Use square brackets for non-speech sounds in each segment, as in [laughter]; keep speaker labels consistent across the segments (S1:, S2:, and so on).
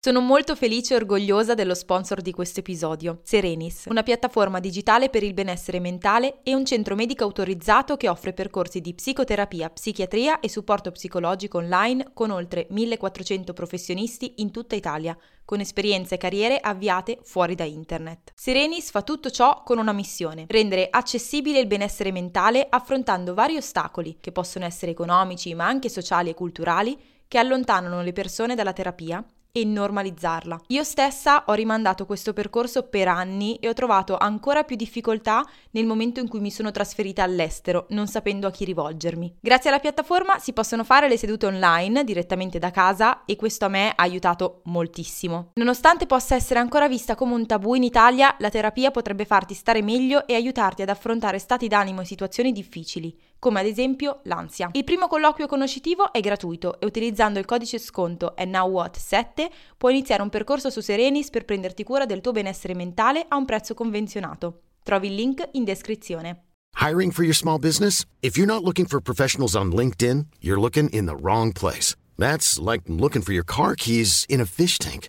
S1: Sono molto felice e orgogliosa dello sponsor di questo episodio, Serenis, una piattaforma digitale per il benessere mentale e un centro medico autorizzato che offre percorsi di psicoterapia, psichiatria e supporto psicologico online con oltre 1400 professionisti in tutta Italia, con esperienze e carriere avviate fuori da internet. Serenis fa tutto ciò con una missione, rendere accessibile il benessere mentale affrontando vari ostacoli, che possono essere economici ma anche sociali e culturali, che allontanano le persone dalla terapia e normalizzarla. Io stessa ho rimandato questo percorso per anni e ho trovato ancora più difficoltà nel momento in cui mi sono trasferita all'estero, non sapendo a chi rivolgermi. Grazie alla piattaforma si possono fare le sedute online direttamente da casa e questo a me ha aiutato moltissimo. Nonostante possa essere ancora vista come un tabù in Italia, la terapia potrebbe farti stare meglio e aiutarti ad affrontare stati d'animo e situazioni difficili come ad esempio l'ansia. Il primo colloquio conoscitivo è gratuito e utilizzando il codice sconto NowWhat7 puoi iniziare un percorso su Serenis per prenderti cura del tuo benessere mentale a un prezzo convenzionato. Trovi il link in descrizione.
S2: Hiring for your small business? If you're not looking for professionals on LinkedIn, you're looking in the wrong place. That's like looking for your car keys in a fish tank.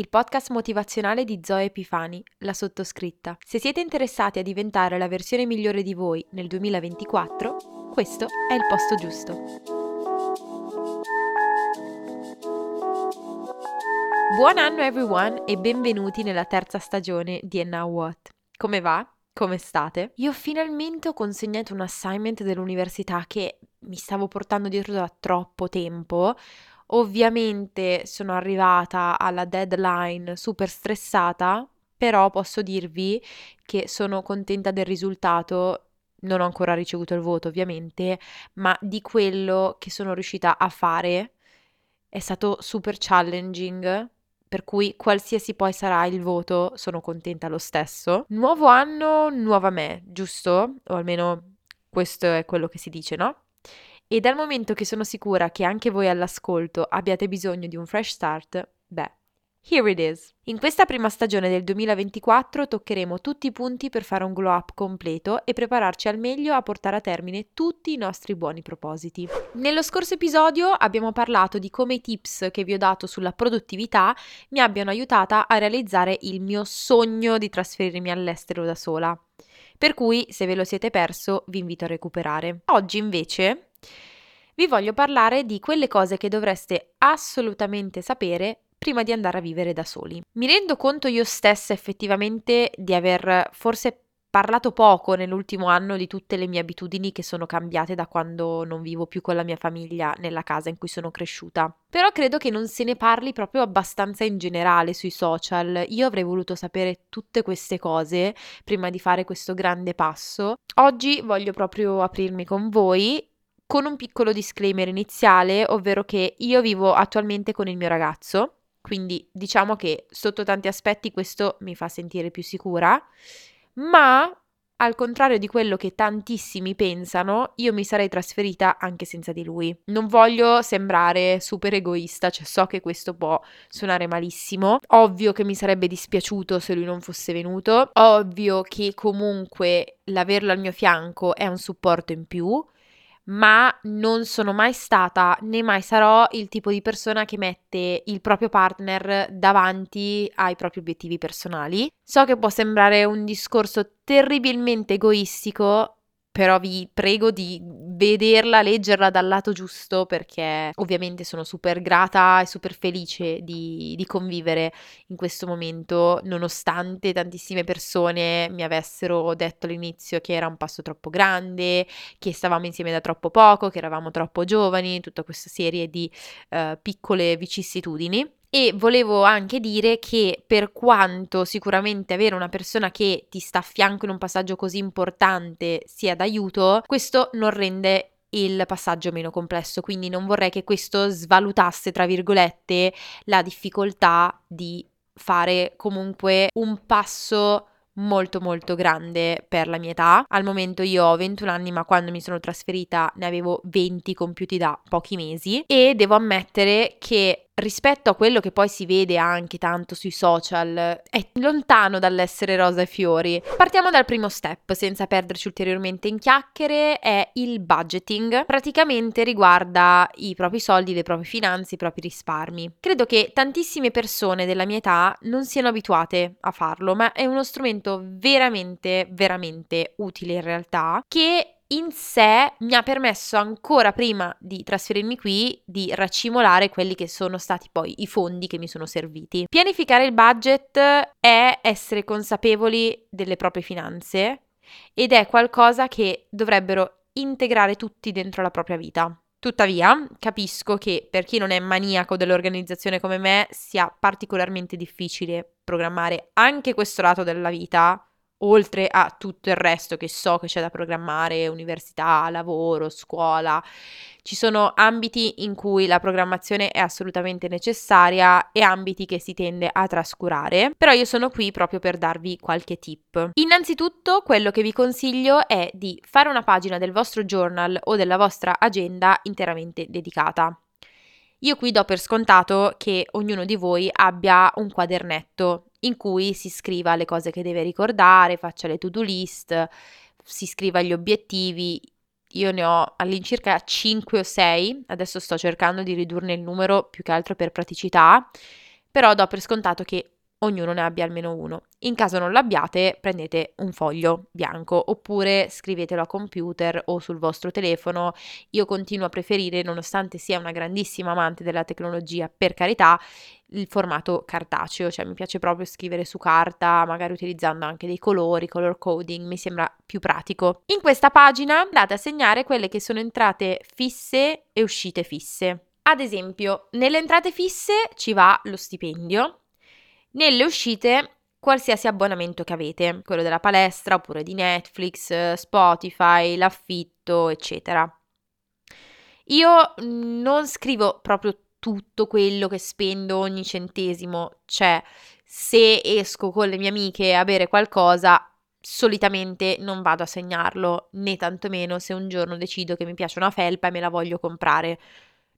S1: Il podcast motivazionale di Zoe Epifani, la sottoscritta. Se siete interessati a diventare la versione migliore di voi nel 2024, questo è il posto giusto. Buon anno everyone e benvenuti nella terza stagione di And Now What. Come va? Come state? Io finalmente ho consegnato un assignment dell'università che mi stavo portando dietro da troppo tempo. Ovviamente sono arrivata alla deadline super stressata, però posso dirvi che sono contenta del risultato. Non ho ancora ricevuto il voto, ovviamente, ma di quello che sono riuscita a fare è stato super challenging, per cui qualsiasi poi sarà il voto, sono contenta lo stesso. Nuovo anno, nuova me, giusto? O almeno questo è quello che si dice, no? E dal momento che sono sicura che anche voi all'ascolto abbiate bisogno di un fresh start, beh, here it is. In questa prima stagione del 2024 toccheremo tutti i punti per fare un glow up completo e prepararci al meglio a portare a termine tutti i nostri buoni propositi. Nello scorso episodio abbiamo parlato di come i tips che vi ho dato sulla produttività mi abbiano aiutata a realizzare il mio sogno di trasferirmi all'estero da sola. Per cui, se ve lo siete perso, vi invito a recuperare. Oggi invece vi voglio parlare di quelle cose che dovreste assolutamente sapere prima di andare a vivere da soli. Mi rendo conto io stessa effettivamente di aver forse parlato poco nell'ultimo anno di tutte le mie abitudini che sono cambiate da quando non vivo più con la mia famiglia nella casa in cui sono cresciuta. Però credo che non se ne parli proprio abbastanza in generale sui social. Io avrei voluto sapere tutte queste cose prima di fare questo grande passo. Oggi voglio proprio aprirmi con voi con un piccolo disclaimer iniziale, ovvero che io vivo attualmente con il mio ragazzo, quindi diciamo che sotto tanti aspetti questo mi fa sentire più sicura, ma al contrario di quello che tantissimi pensano, io mi sarei trasferita anche senza di lui. Non voglio sembrare super egoista, cioè so che questo può suonare malissimo. Ovvio che mi sarebbe dispiaciuto se lui non fosse venuto. Ovvio che comunque l'averlo al mio fianco è un supporto in più ma non sono mai stata né mai sarò il tipo di persona che mette il proprio partner davanti ai propri obiettivi personali. So che può sembrare un discorso terribilmente egoistico, però vi prego di vederla, leggerla dal lato giusto perché ovviamente sono super grata e super felice di, di, convivere in questo momento nonostante tantissime persone mi avessero detto all'inizio che era un passo troppo grande, che stavamo insieme da troppo poco, che eravamo troppo giovani, tutta questa serie di uh, piccole vicissitudini. E volevo anche dire che per quanto sicuramente avere una persona che ti sta a fianco in un passaggio così importante sia d'aiuto, questo non rende il passaggio meno complesso, quindi non vorrei che questo svalutasse, tra virgolette, la difficoltà di fare comunque un passo molto molto grande per la mia età. Al momento io ho 21 anni, ma quando mi sono trasferita ne avevo 20 compiuti da pochi mesi e devo ammettere che rispetto a quello che poi si vede anche tanto sui social, è lontano dall'essere rosa e fiori. Partiamo dal primo step, senza perderci ulteriormente in chiacchiere, è il budgeting. Praticamente riguarda i propri soldi, le proprie finanze, i propri risparmi. Credo che tantissime persone della mia età non siano abituate a farlo, ma è uno strumento veramente, veramente utile in realtà che in sé mi ha permesso ancora prima di trasferirmi qui di raccimolare quelli che sono stati poi i fondi che mi sono serviti. Pianificare il budget è essere consapevoli delle proprie finanze ed è qualcosa che dovrebbero integrare tutti dentro la propria vita. Tuttavia, capisco che per chi non è maniaco dell'organizzazione come me sia particolarmente difficile programmare anche questo lato della vita oltre a tutto il resto che so che c'è da programmare, università, lavoro, scuola. Ci sono ambiti in cui la programmazione è assolutamente necessaria e ambiti che si tende a trascurare, però io sono qui proprio per darvi qualche tip. Innanzitutto, quello che vi consiglio è di fare una pagina del vostro journal o della vostra agenda interamente dedicata. Io qui do per scontato che ognuno di voi abbia un quadernetto in cui si scriva le cose che deve ricordare, faccia le to-do list, si scriva gli obiettivi. Io ne ho all'incirca 5 o 6, adesso sto cercando di ridurne il numero più che altro per praticità, però do per scontato che ognuno ne abbia almeno uno. In caso non l'abbiate, prendete un foglio bianco oppure scrivetelo a computer o sul vostro telefono. Io continuo a preferire, nonostante sia una grandissima amante della tecnologia, per carità, il formato cartaceo, cioè mi piace proprio scrivere su carta, magari utilizzando anche dei colori, color coding, mi sembra più pratico. In questa pagina andate a segnare quelle che sono entrate fisse e uscite fisse. Ad esempio, nelle entrate fisse ci va lo stipendio, nelle uscite, qualsiasi abbonamento che avete, quello della palestra oppure di Netflix, Spotify, l'affitto, eccetera. Io non scrivo proprio tutto quello che spendo ogni centesimo, cioè se esco con le mie amiche a bere qualcosa, solitamente non vado a segnarlo, né tantomeno se un giorno decido che mi piace una felpa e me la voglio comprare.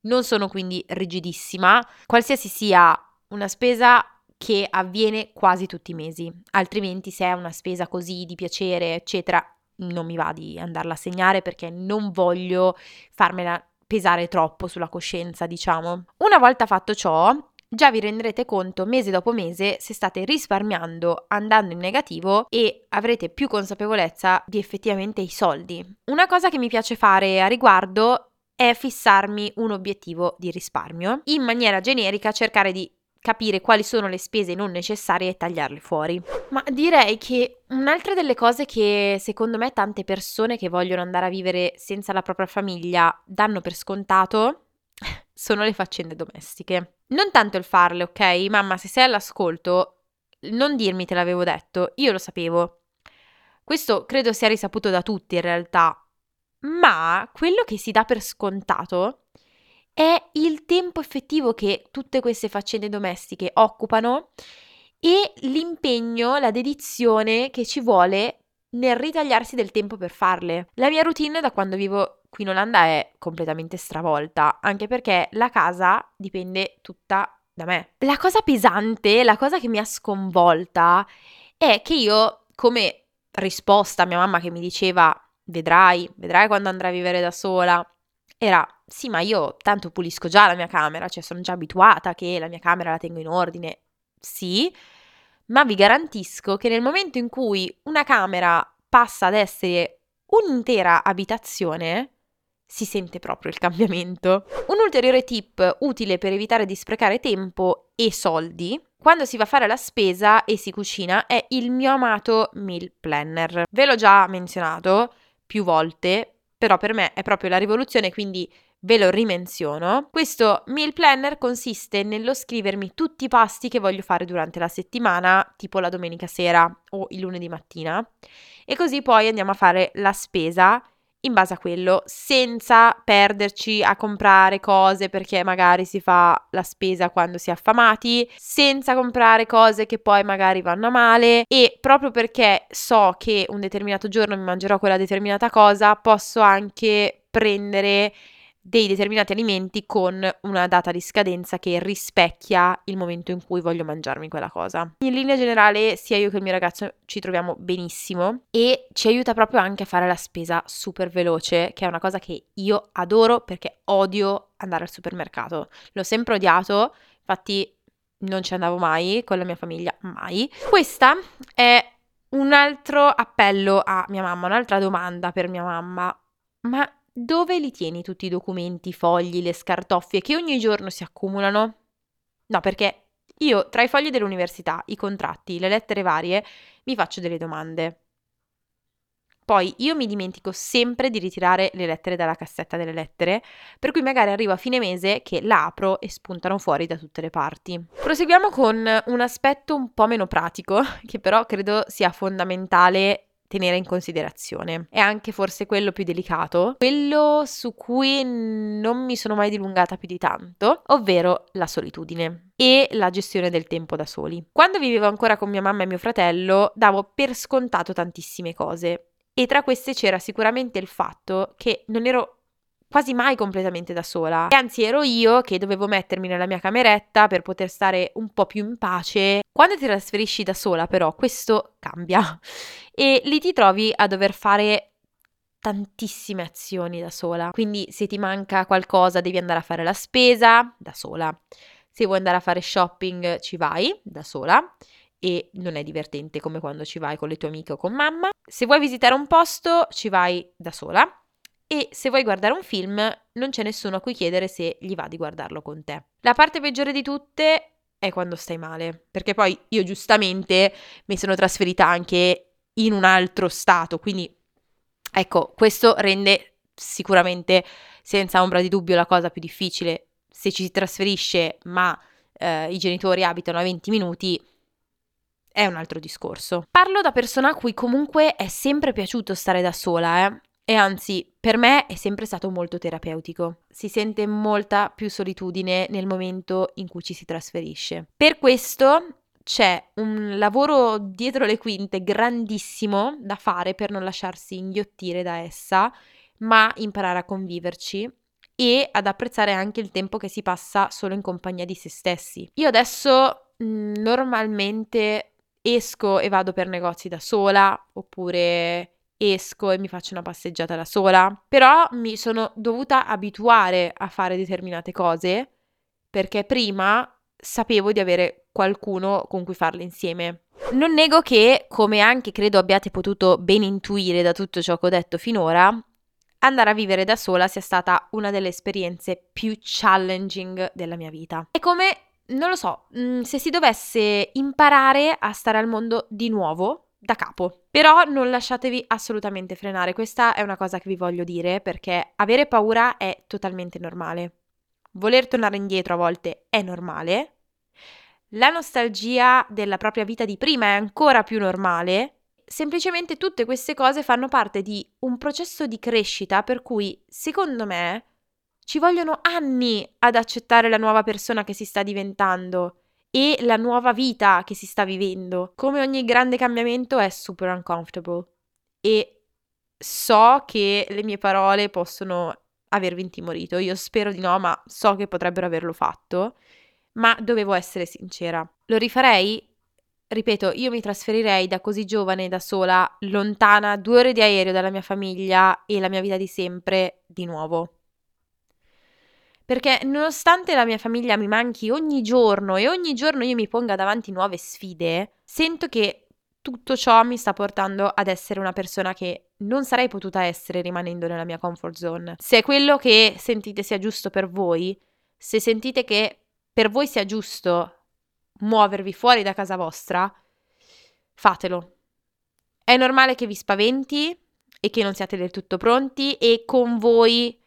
S1: Non sono quindi rigidissima, qualsiasi sia una spesa che avviene quasi tutti i mesi, altrimenti se è una spesa così di piacere, eccetera, non mi va di andarla a segnare perché non voglio farmela pesare troppo sulla coscienza, diciamo. Una volta fatto ciò, già vi renderete conto mese dopo mese se state risparmiando andando in negativo e avrete più consapevolezza di effettivamente i soldi. Una cosa che mi piace fare a riguardo è fissarmi un obiettivo di risparmio. In maniera generica cercare di capire quali sono le spese non necessarie e tagliarle fuori. Ma direi che un'altra delle cose che secondo me tante persone che vogliono andare a vivere senza la propria famiglia danno per scontato [laughs] sono le faccende domestiche. Non tanto il farle, ok? Mamma, se sei all'ascolto, non dirmi te l'avevo detto, io lo sapevo. Questo credo sia risaputo da tutti in realtà, ma quello che si dà per scontato è il tempo effettivo che tutte queste faccende domestiche occupano e l'impegno, la dedizione che ci vuole nel ritagliarsi del tempo per farle. La mia routine da quando vivo qui in Olanda è completamente stravolta, anche perché la casa dipende tutta da me. La cosa pesante, la cosa che mi ha sconvolta è che io, come risposta a mia mamma che mi diceva vedrai, vedrai quando andrai a vivere da sola, era sì, ma io tanto pulisco già la mia camera, cioè sono già abituata che la mia camera la tengo in ordine. Sì, ma vi garantisco che nel momento in cui una camera passa ad essere un'intera abitazione, si sente proprio il cambiamento. Un ulteriore tip utile per evitare di sprecare tempo e soldi quando si va a fare la spesa e si cucina è il mio amato meal planner. Ve l'ho già menzionato più volte, però per me è proprio la rivoluzione, quindi ve lo rimenziono. Questo meal planner consiste nello scrivermi tutti i pasti che voglio fare durante la settimana, tipo la domenica sera o il lunedì mattina, e così poi andiamo a fare la spesa in base a quello, senza perderci a comprare cose perché magari si fa la spesa quando si è affamati, senza comprare cose che poi magari vanno a male e proprio perché so che un determinato giorno mi mangerò quella determinata cosa, posso anche prendere dei determinati alimenti con una data di scadenza che rispecchia il momento in cui voglio mangiarmi quella cosa. In linea generale, sia io che il mio ragazzo ci troviamo benissimo e ci aiuta proprio anche a fare la spesa super veloce, che è una cosa che io adoro perché odio andare al supermercato. L'ho sempre odiato, infatti non ci andavo mai con la mia famiglia, mai. Questa è un altro appello a mia mamma, un'altra domanda per mia mamma. Ma dove li tieni tutti i documenti, i fogli, le scartoffie che ogni giorno si accumulano? No, perché io tra i fogli dell'università, i contratti, le lettere varie, mi faccio delle domande. Poi io mi dimentico sempre di ritirare le lettere dalla cassetta delle lettere, per cui magari arrivo a fine mese che la apro e spuntano fuori da tutte le parti. Proseguiamo con un aspetto un po' meno pratico, [laughs] che però credo sia fondamentale tenere in considerazione. È anche forse quello più delicato, quello su cui non mi sono mai dilungata più di tanto, ovvero la solitudine e la gestione del tempo da soli. Quando vivevo ancora con mia mamma e mio fratello, davo per scontato tantissime cose. E tra queste c'era sicuramente il fatto che non ero quasi mai completamente da sola. E anzi ero io che dovevo mettermi nella mia cameretta per poter stare un po' più in pace. Quando ti trasferisci da sola però questo cambia [laughs] e lì ti trovi a dover fare tantissime azioni da sola. Quindi se ti manca qualcosa devi andare a fare la spesa da sola. Se vuoi andare a fare shopping ci vai da sola e non è divertente come quando ci vai con le tue amiche o con mamma. Se vuoi visitare un posto ci vai da sola e se vuoi guardare un film non c'è nessuno a cui chiedere se gli va di guardarlo con te. La parte peggiore di tutte è quando stai male, perché poi io giustamente mi sono trasferita anche in un altro stato, quindi ecco, questo rende sicuramente senza ombra di dubbio la cosa più difficile. Se ci si trasferisce ma eh, i genitori abitano a 20 minuti, è un altro discorso. Parlo da persona a cui comunque è sempre piaciuto stare da sola, eh. E anzi, per me è sempre stato molto terapeutico. Si sente molta più solitudine nel momento in cui ci si trasferisce. Per questo c'è un lavoro dietro le quinte grandissimo da fare per non lasciarsi inghiottire da essa, ma imparare a conviverci e ad apprezzare anche il tempo che si passa solo in compagnia di se stessi. Io adesso mh, normalmente esco e vado per negozi da sola oppure esco e mi faccio una passeggiata da sola, però mi sono dovuta abituare a fare determinate cose perché prima sapevo di avere qualcuno con cui farle insieme. Non nego che, come anche credo abbiate potuto ben intuire da tutto ciò che ho detto finora, andare a vivere da sola sia stata una delle esperienze più challenging della mia vita. È come, non lo so, mm, se si dovesse imparare a stare al mondo di nuovo, da capo. Però non lasciatevi assolutamente frenare, questa è una cosa che vi voglio dire perché avere paura è totalmente normale. Voler tornare indietro a volte è normale. La nostalgia della propria vita di prima è ancora più normale. Semplicemente tutte queste cose fanno parte di un processo di crescita per cui, secondo me, ci vogliono anni ad accettare la nuova persona che si sta diventando e la nuova vita che si sta vivendo. Come ogni grande cambiamento è super uncomfortable e so che le mie parole possono avervi intimorito. Io spero di no, ma so che potrebbero averlo fatto. Ma dovevo essere sincera. Lo rifarei? Ripeto, io mi trasferirei da così giovane, da sola, lontana, due ore di aereo dalla mia famiglia e la mia vita di sempre, di nuovo perché nonostante la mia famiglia mi manchi ogni giorno e ogni giorno io mi ponga davanti nuove sfide, sento che tutto ciò mi sta portando ad essere una persona che non sarei potuta essere rimanendo nella mia comfort zone. Se è quello che sentite sia giusto per voi, se sentite che per voi sia giusto muovervi fuori da casa vostra, fatelo. È normale che vi spaventi e che non siate del tutto pronti e con voi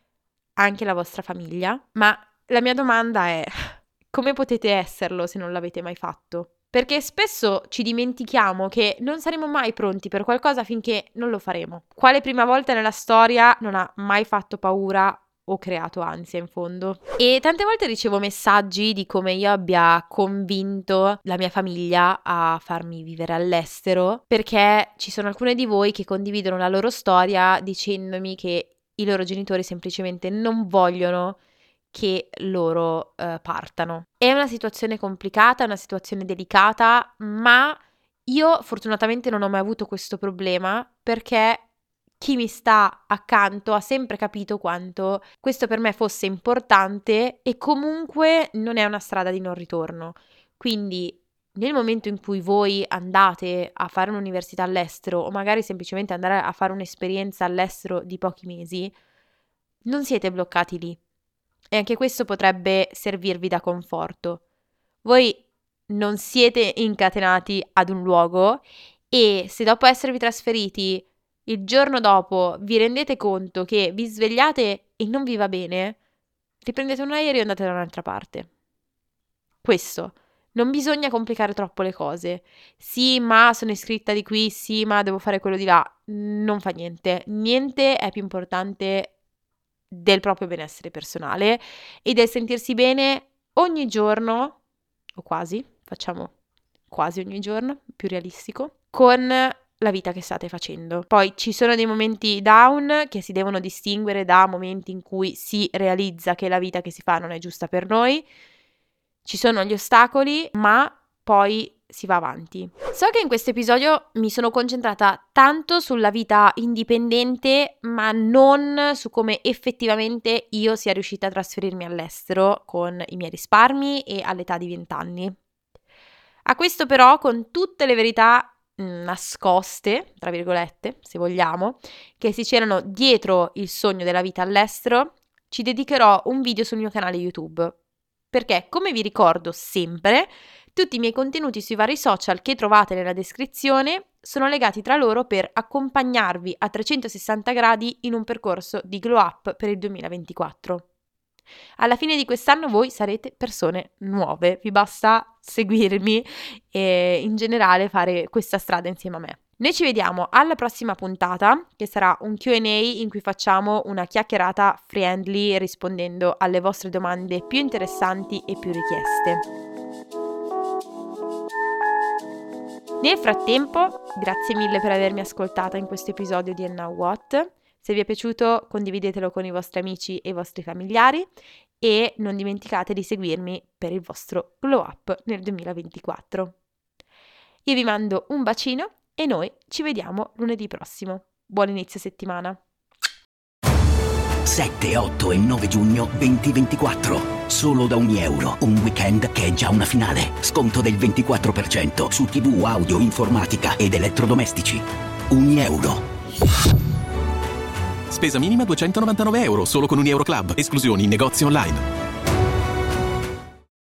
S1: anche la vostra famiglia, ma la mia domanda è [laughs] come potete esserlo se non l'avete mai fatto? perché spesso ci dimentichiamo che non saremo mai pronti per qualcosa finché non lo faremo. Quale prima volta nella storia non ha mai fatto paura o creato ansia in fondo. E tante volte ricevo messaggi di come io abbia convinto la mia famiglia a farmi vivere all'estero, perché ci sono alcune di voi che condividono la loro storia dicendomi che i loro genitori semplicemente non vogliono che loro uh, partano. È una situazione complicata, è una situazione delicata, ma io fortunatamente non ho mai avuto questo problema perché chi mi sta accanto ha sempre capito quanto questo per me fosse importante e comunque non è una strada di non ritorno. Quindi nel momento in cui voi andate a fare un'università all'estero o magari semplicemente andare a fare un'esperienza all'estero di pochi mesi, non siete bloccati lì. E anche questo potrebbe servirvi da conforto. Voi non siete incatenati ad un luogo e se dopo esservi trasferiti il giorno dopo vi rendete conto che vi svegliate e non vi va bene, riprendete un aereo e andate da un'altra parte. Questo. Non bisogna complicare troppo le cose. Sì, ma sono iscritta di qui, sì, ma devo fare quello di là. Non fa niente. Niente è più importante del proprio benessere personale e del sentirsi bene ogni giorno, o quasi, facciamo quasi ogni giorno, più realistico, con la vita che state facendo. Poi ci sono dei momenti down che si devono distinguere da momenti in cui si realizza che la vita che si fa non è giusta per noi. Ci sono gli ostacoli, ma poi si va avanti. So che in questo episodio mi sono concentrata tanto sulla vita indipendente, ma non su come effettivamente io sia riuscita a trasferirmi all'estero con i miei risparmi e all'età di 20 anni. A questo però, con tutte le verità nascoste, tra virgolette, se vogliamo, che si c'erano dietro il sogno della vita all'estero, ci dedicherò un video sul mio canale YouTube. Perché, come vi ricordo sempre, tutti i miei contenuti sui vari social che trovate nella descrizione sono legati tra loro per accompagnarvi a 360 gradi in un percorso di glow up per il 2024. Alla fine di quest'anno voi sarete persone nuove, vi basta seguirmi e in generale fare questa strada insieme a me. Noi ci vediamo alla prossima puntata, che sarà un QA in cui facciamo una chiacchierata friendly rispondendo alle vostre domande più interessanti e più richieste. Nel frattempo, grazie mille per avermi ascoltata in questo episodio di Now What. Se vi è piaciuto condividetelo con i vostri amici e i vostri familiari e non dimenticate di seguirmi per il vostro glow up nel 2024. Io vi mando un bacino e noi ci vediamo lunedì prossimo. Buon inizio settimana!
S3: 7, 8 e 9 giugno 2024. Solo da ogni euro. Un weekend che è già una finale. Sconto del 24% su TV, audio, informatica ed elettrodomestici. Ogni euro.
S4: Spesa minima 299 euro solo con un Euroclub. Esclusioni in negozi online.